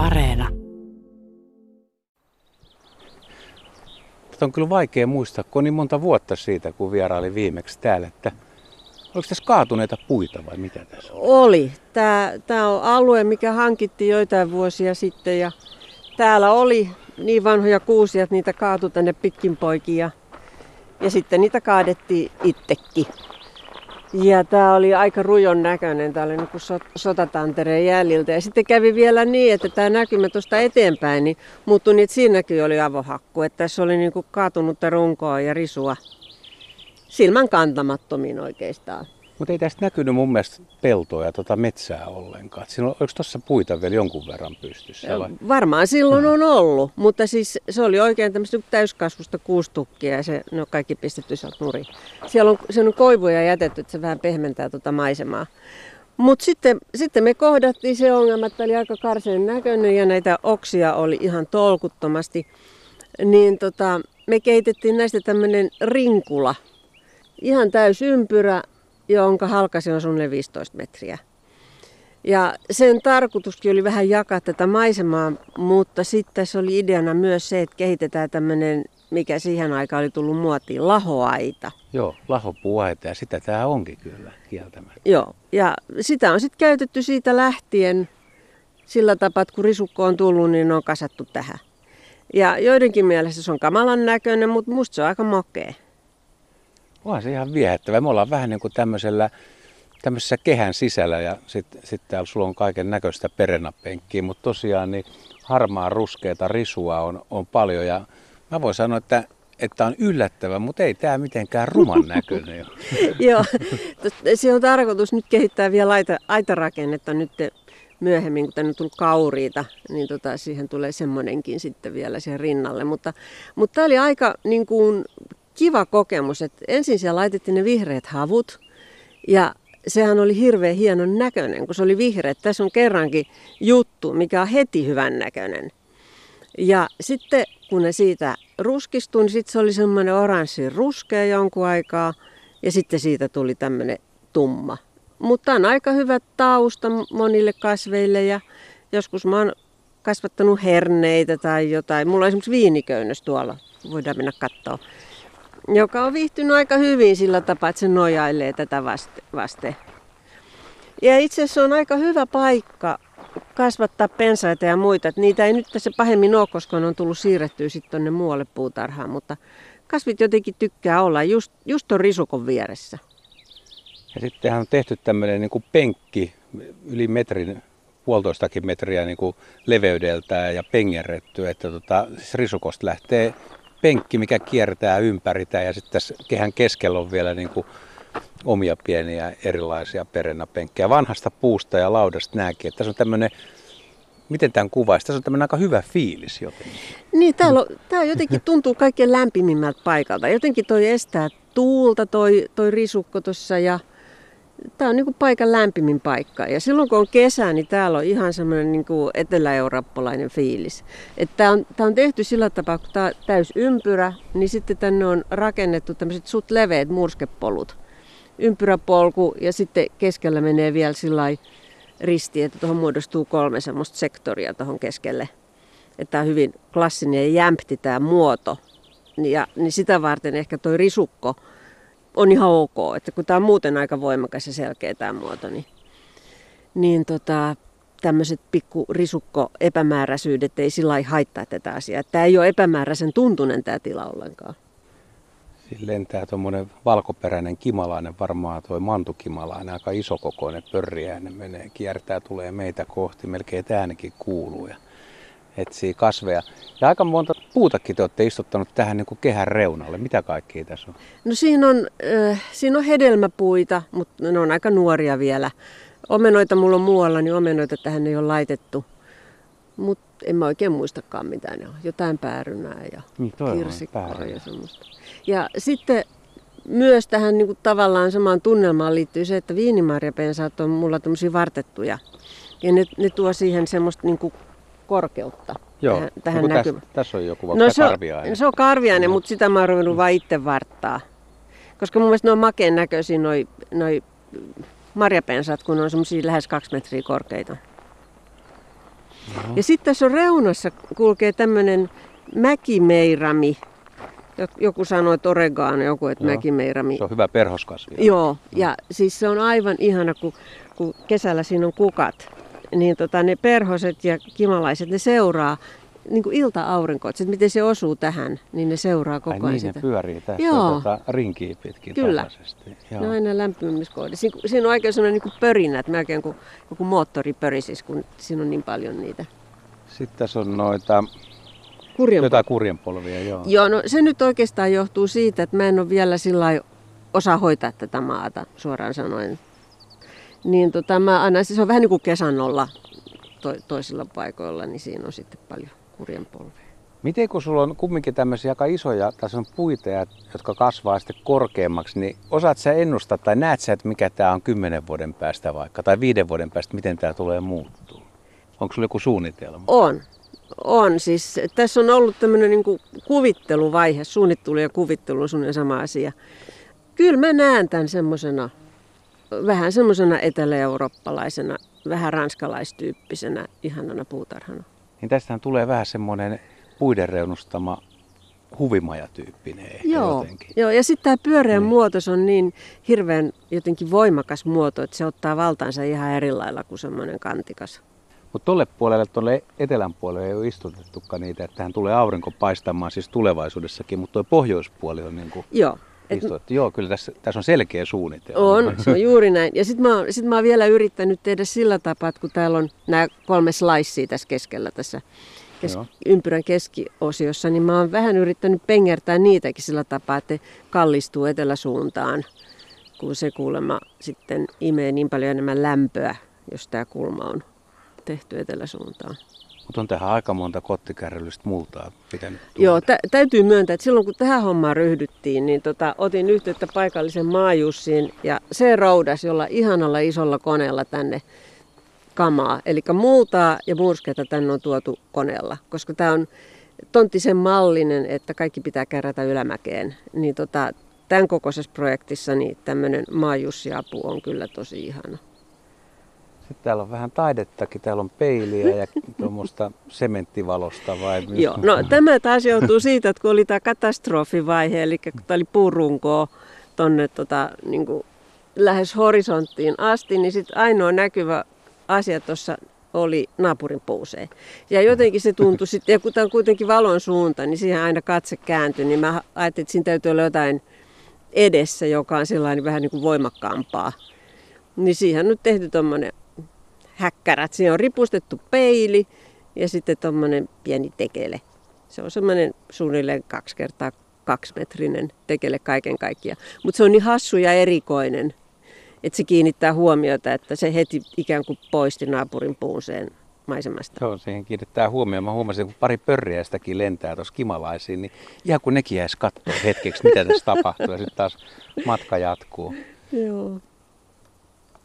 Areena. Tätä on kyllä vaikea muistaa, kun on niin monta vuotta siitä, kun vieraili viimeksi täällä, että oliko tässä kaatuneita puita vai mitä tässä on? Oli. Tämä, tämä on alue, mikä hankittiin joitain vuosia sitten ja täällä oli niin vanhoja kuusia, että niitä kaatui tänne pitkin poikia. Ja sitten niitä kaadettiin itsekin. Ja tämä oli aika rujon näköinen, tämä oli niin kuin sotatantereen jäljiltä. Ja sitten kävi vielä niin, että tämä näkymä tuosta eteenpäin niin muuttui niin, että siinäkin oli avohakku. Että tässä oli niin kuin kaatunutta runkoa ja risua silmän kantamattomiin oikeastaan. Mutta ei tästä näkynyt mun mielestä peltoa ja tota metsää ollenkaan. Siinä on, oliko tuossa puita vielä jonkun verran pystyssä? Vai? Varmaan silloin on ollut, mutta siis se oli oikein tämmöistä täyskasvusta kuustukkia ja se, ne on kaikki pistetty sieltä nuriin. Siellä on, se on koivuja jätetty, että se vähän pehmentää tuota maisemaa. Mutta sitten, sitten me kohdattiin se ongelma, että oli aika karseen näköinen ja näitä oksia oli ihan tolkuttomasti. Niin tota, me kehitettiin näistä tämmöinen rinkula, ihan täys ympyrä jonka halkasi on suunnilleen 15 metriä. Ja sen tarkoituskin oli vähän jakaa tätä maisemaa, mutta sitten tässä oli ideana myös se, että kehitetään tämmöinen, mikä siihen aikaan oli tullut muotiin, lahoaita. Joo, lahopuuaita ja sitä tämä onkin kyllä kieltämättä. Joo, ja sitä on sitten käytetty siitä lähtien sillä tapaa, että kun risukko on tullut, niin ne on kasattu tähän. Ja joidenkin mielestä se on kamalan näköinen, mutta musta se on aika mokea. Onhan se ihan viehättävä. Me ollaan vähän niin kuin tämmöisellä, tämmöisessä kehän sisällä ja sitten sit täällä sulla on kaiken näköistä perenapenkkiä, mutta tosiaan niin harmaa ruskeita risua on, on paljon ja mä voin sanoa, että että on yllättävä, mutta ei tämä mitenkään ruman näköinen. Joo, se on tarkoitus nyt kehittää vielä aita, aitarakennetta nyt myöhemmin, kun tänne on tullut kauriita, niin tota, siihen tulee semmoinenkin sitten vielä siihen rinnalle. Mutta, mutta tämä oli aika niin kuin, kiva kokemus, että ensin siellä laitettiin ne vihreät havut ja sehän oli hirveän hienon näköinen, kun se oli vihreä. Tässä on kerrankin juttu, mikä on heti hyvän näköinen. Ja sitten kun ne siitä ruskistui, niin sitten se oli semmoinen oranssi ruskea jonkun aikaa ja sitten siitä tuli tämmöinen tumma. Mutta on aika hyvä tausta monille kasveille ja joskus mä oon kasvattanut herneitä tai jotain. Mulla on esimerkiksi viiniköynnös tuolla, voidaan mennä katsoa joka on viihtynyt aika hyvin sillä tapaa, että se nojailee tätä vasten. Ja itse asiassa on aika hyvä paikka kasvattaa pensaita ja muita. Että niitä ei nyt tässä pahemmin ole, koska on tullut siirrettyä sitten tuonne muualle puutarhaan, mutta kasvit jotenkin tykkää olla just, just tuon risukon vieressä. Ja sittenhän on tehty tämmöinen niin kuin penkki yli metrin, puolitoistakin metriä niin kuin leveydeltään ja pengerretty, että tota, siis risukosta lähtee penkki, mikä kiertää ympäri ja sitten tässä kehän keskellä on vielä niin kuin omia pieniä erilaisia perennapenkkejä. Vanhasta puusta ja laudasta nämäkin. Että tässä on tämmöinen, miten tämän kuvaisi, tässä on tämmöinen aika hyvä fiilis jotenkin. Niin, täällä on, tää jotenkin tuntuu kaikkein lämpimimmältä paikalta. Jotenkin toi estää tuulta, toi, toi risukko tuossa ja tämä on niin paikan lämpimin paikka. Ja silloin kun on kesä, niin täällä on ihan semmoinen niin etelä-eurooppalainen fiilis. Että tämä on, tämä on tehty sillä tapaa, kun tämä on täys ympyrä, niin sitten tänne on rakennettu tämmöiset sut leveät murskepolut. Ympyräpolku ja sitten keskellä menee vielä sillä risti, että tuohon muodostuu kolme semmoista sektoria tuohon keskelle. Että tämä on hyvin klassinen ja jämpti tämä muoto. Ja, niin sitä varten ehkä tuo risukko on ihan ok. Että kun tämä on muuten aika voimakas ja selkeä tämä muoto, niin, niin tota, tämmöiset pikku risukko epämääräisyydet ei sillä lailla haittaa tätä asiaa. Tämä ei ole epämääräisen tuntunen tämä tila ollenkaan. Siinä lentää tuommoinen valkoperäinen kimalainen, varmaan tuo mantukimalainen, aika isokokoinen pörriäinen menee, kiertää, tulee meitä kohti, melkein äänikin kuuluu. Ja etsii kasveja. Ja aika monta puutakin te olette istuttanut tähän niin kuin kehän reunalle. Mitä kaikkia tässä on? No siinä on, äh, siinä on hedelmäpuita, mutta ne on aika nuoria vielä. Omenoita mulla on muualla, niin omenoita tähän ei ole laitettu. Mutta en mä oikein muistakaan mitä ne on. Jotain päärynää ja niin, kirsikkaa ja semmoista. Ja sitten myös tähän niin kuin tavallaan samaan tunnelmaan liittyy se, että viinimarjapensaat on mulla tämmöisiä vartettuja. Ja ne, ne tuo siihen semmoista niin kuin korkeutta Joo. tähän, tähän no, näkymään. Tässä, tässä on joku vaikka no, se karviainen. Se on karviainen, no. mutta sitä mä oon ruvennut vain itse varttaa. Koska mun mielestä ne on makeen näköisiä noi, noi marjapensat, kun on semmoisia lähes kaksi metriä korkeita. Ja sitten tässä on reunassa kulkee tämmöinen mäkimeirami. Joku sanoi, että oregaano, joku, että Joo. mäkimeirami. Se on hyvä perhoskasvi. Joo, ja siis se on aivan ihana, kun, kun kesällä siinä on kukat. Niin tota, ne perhoset ja kimalaiset, ne seuraa niin kuin ilta-aurinko, että miten se osuu tähän, niin ne seuraa koko Ai ajan niin, sitä. ne pyörii tässä Joo. tota, rinkiä pitkin Kyllä. tasaisesti. Joo. on aina lämpimyskohdissa. Siinä, siinä on oikein sellainen niin pörinä, että melkein kuin joku moottori pörisisi, kun siinä on niin paljon niitä. Sitten tässä on noita, Kurjen jotain kurjenpolvia, joo. Joo, no se nyt oikeastaan johtuu siitä, että mä en ole vielä sillä osaa hoitaa tätä maata, suoraan sanoen. Niin tota, mä aina, se on vähän niin kuin kesannolla to, toisilla paikoilla, niin siinä on sitten paljon kurjenpolvea. Miten kun sulla on kumminkin tämmöisiä aika isoja, tässä on puita, jotka kasvaa sitten korkeammaksi, niin osaat sä ennustaa tai näet sä, että mikä tämä on kymmenen vuoden päästä vaikka, tai viiden vuoden päästä, miten tämä tulee muuttuu? Onko sulla joku suunnitelma? On. On. Siis tässä on ollut tämmöinen niin kuvitteluvaihe. Suunnittelu ja kuvittelu on suunnilleen sama asia. Kyllä mä näen tämän semmoisena, vähän semmoisena etelä-eurooppalaisena, vähän ranskalaistyyppisenä, ihanana puutarhana. Niin tästähän tulee vähän semmoinen puiden reunustama huvimajatyyppinen ehkä Joo, jotenkin. joo, ja sitten tämä pyöreä Niin. muoto se on niin hirveän jotenkin voimakas muoto, että se ottaa valtaansa ihan eri lailla kuin semmoinen kantikas. Mutta tuolle puolelle, tuolle etelän puolelle ei ole istutettukaan niitä, että tähän tulee aurinko paistamaan siis tulevaisuudessakin, mutta tuo pohjoispuoli on niin kuin Joo. Et- istutettu. Joo, kyllä tässä, tässä on selkeä suunnitelma. On, se on juuri näin. Ja sitten mä, oon- sit mä oon vielä yrittänyt tehdä sillä tapaa, että kun täällä on nämä kolme slicea tässä keskellä tässä kes- Joo. ympyrän keskiosiossa, niin mä oon vähän yrittänyt pengertää niitäkin sillä tapaa, että kallistuu eteläsuuntaan, kun se kuulemma sitten imee niin paljon enemmän lämpöä, jos tämä kulma on tehty eteläsuuntaan. Mutta on tähän aika monta kottikärryllistä multaa pitänyt tulla. Joo, tä- täytyy myöntää, että silloin kun tähän hommaan ryhdyttiin, niin tota, otin yhteyttä paikallisen maajussiin ja se roudas jolla ihanalla isolla koneella tänne kamaa. Eli multaa ja murskeita tänne on tuotu koneella, koska tämä on tonttisen mallinen, että kaikki pitää kerätä ylämäkeen. Niin tota, tämän kokoisessa projektissa niin tämmöinen maajussiapu on kyllä tosi ihana. Sitten täällä on vähän taidettakin. Täällä on peiliä ja tuommoista sementtivalosta vai? Joo, no tämä taas johtuu siitä, että kun oli tämä katastrofivaihe, eli kun tämä oli puurunkoa tuonne tota, niin kuin lähes horisonttiin asti, niin sitten ainoa näkyvä asia tuossa oli naapurin puuseen. Ja jotenkin se tuntui sitten, ja kun tämä on kuitenkin valon suunta, niin siihen aina katse kääntyi, niin mä ajattelin, että siinä täytyy olla jotain edessä, joka on sellainen vähän niin kuin voimakkaampaa. Niin siihen on nyt tehty tuommoinen häkkärät. Siinä on ripustettu peili ja sitten tuommoinen pieni tekele. Se on semmoinen suunnilleen kaksi kertaa kaksimetrinen tekele kaiken kaikkiaan. Mutta se on niin hassu ja erikoinen, että se kiinnittää huomiota, että se heti ikään kuin poisti naapurin puuseen maisemasta. Joo, siihen kiinnittää huomioon. Mä huomasin, kun pari pörriäistäkin lentää tuossa kimalaisiin, niin ihan kun nekin jäisi katsoa hetkeksi, mitä tässä tapahtuu, ja sitten taas matka jatkuu. Joo.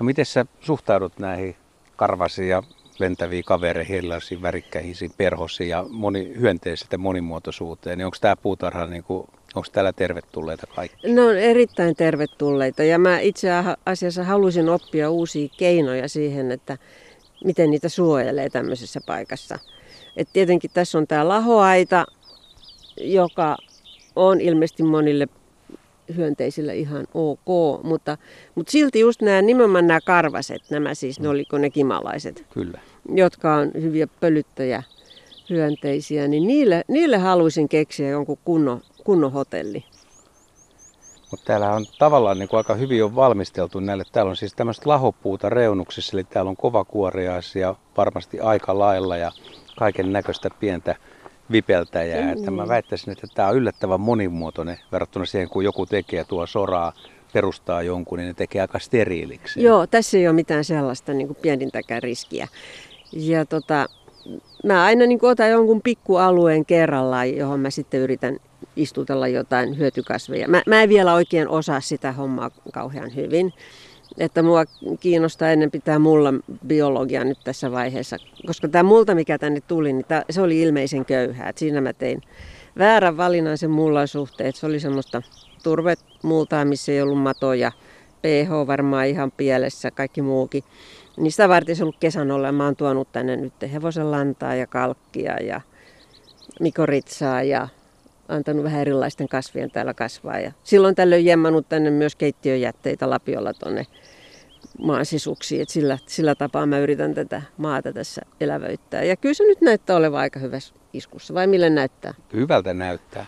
No miten sä suhtaudut näihin karvasiin ja lentäviin kavereihin, erilaisiin värikkäisiin perhosiin ja moni, hyönteisyyteen monimuotoisuuteen, niin onko tämä puutarha, niin kuin, onko täällä tervetulleita kaikki? Ne on erittäin tervetulleita ja mä itse asiassa halusin oppia uusia keinoja siihen, että miten niitä suojelee tämmöisessä paikassa. Et tietenkin tässä on tämä lahoaita, joka on ilmeisesti monille hyönteisillä ihan ok, mutta, mutta silti just nämä nimenomaan nämä karvaset, nämä siis, ne oliko ne kimalaiset, Kyllä. jotka on hyviä pölyttäjä hyönteisiä, niin niille, niille haluaisin keksiä jonkun kunnon, kunnon hotelli. Mutta täällä on tavallaan niin kuin aika hyvin on valmisteltu näille. Täällä on siis tämmöistä lahopuuta reunuksissa, eli täällä on kovakuoriaisia varmasti aika lailla ja kaiken näköistä pientä vipeltäjää. Mm. Että mä väittäisin, että tämä on yllättävän monimuotoinen verrattuna siihen, kun joku tekee tuo soraa, perustaa jonkun, niin ne tekee aika steriiliksi. Joo, tässä ei ole mitään sellaista niin pienintäkään riskiä. Ja tota, mä aina niin otan jonkun pikkualueen kerrallaan, johon mä sitten yritän istutella jotain hyötykasveja. Mä, mä en vielä oikein osaa sitä hommaa kauhean hyvin. Että mua kiinnostaa ennen pitää mulla biologia nyt tässä vaiheessa. Koska tämä multa, mikä tänne tuli, niin tää, se oli ilmeisen köyhää. Et siinä mä tein väärän valinnan sen mullan suhteen. Se oli semmoista turvetmultaa, missä ei ollut matoja. pH varmaan ihan pielessä, kaikki muukin. Niin sitä varten se ollut kesän olla. Mä oon tuonut tänne nyt hevosen lantaa ja kalkkia ja mikoritsaa ja antanut vähän erilaisten kasvien täällä kasvaa. Ja silloin tällöin jemmannut tänne myös keittiöjätteitä lapiolla tuonne maan sisuksiin. Sillä, sillä tapaa mä yritän tätä maata tässä elävöittää. Ja kyllä se nyt näyttää olevan aika hyvässä iskussa, vai mille näyttää? Hyvältä näyttää.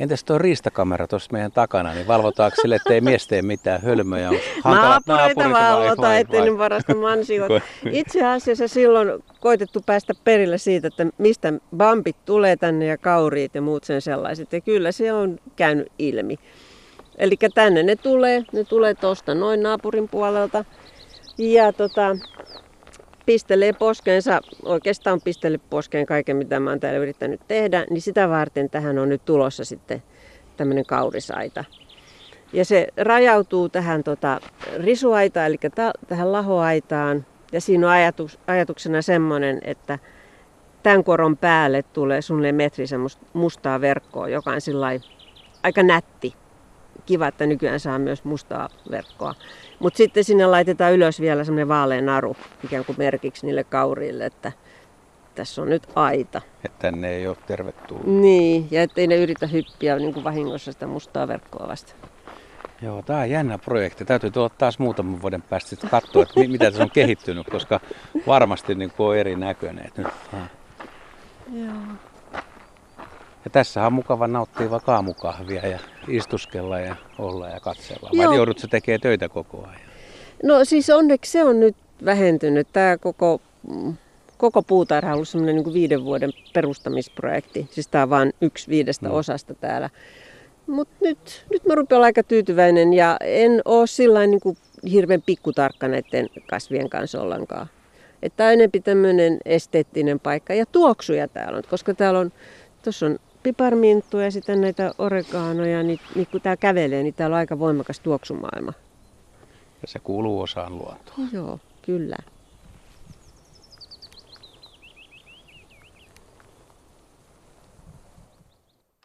Entäs tuo riistakamera tuossa meidän takana, niin valvotaanko sille, ettei mies tee mitään hölmöjä? Naapureita valvotaan, ettei ne varasta mansikot. Itse asiassa silloin koitettu päästä perille siitä, että mistä bambit tulee tänne ja kauriit ja muut sen sellaiset. Ja kyllä se on käynyt ilmi. Eli tänne ne tulee, ne tulee tuosta noin naapurin puolelta. Ja tota, pistelee poskeensa, oikeastaan pistele poskeen kaiken mitä mä oon täällä yrittänyt tehdä, niin sitä varten tähän on nyt tulossa sitten tämmöinen kaurisaita. Ja se rajautuu tähän tota, risuaitaan, eli tähän lahoaitaan. Ja siinä on ajatus, ajatuksena semmoinen, että tämän koron päälle tulee sulle metri semmoista mustaa verkkoa, joka on aika nätti kiva, että nykyään saa myös mustaa verkkoa. Mutta sitten sinne laitetaan ylös vielä semmoinen vaalean naru ikään kuin merkiksi niille kauriille, että tässä on nyt aita. Että tänne ei ole tervetullut. Niin, ja ettei ne yritä hyppiä niin kuin vahingossa sitä mustaa verkkoa vasta. Joo, tämä on jännä projekti. Täytyy tulla taas muutaman vuoden päästä sitten katsoa, että mitä tässä on kehittynyt, koska varmasti niin kuin on erinäköinen. Nyt, Joo. Ja tässä on mukava nauttia vaikka aamukahvia ja istuskella ja olla ja katsella. Vai joudutko tekee töitä koko ajan? No siis onneksi se on nyt vähentynyt. Tämä koko, koko puutarha on ollut semmoinen niin viiden vuoden perustamisprojekti. Siis tämä on vain yksi viidestä no. osasta täällä. Mutta nyt, nyt mä rupean aika tyytyväinen ja en ole sillä niin hirveän pikkutarkka näiden kasvien kanssa ollenkaan. Että on enempi tämmöinen esteettinen paikka ja tuoksuja täällä on, koska täällä on, tuossa on piparminttua ja sitten näitä oregaanoja, niin, niin kun tää kävelee, niin täällä on aika voimakas tuoksumaailma. Ja se kuuluu osaan luontoa. Joo, kyllä.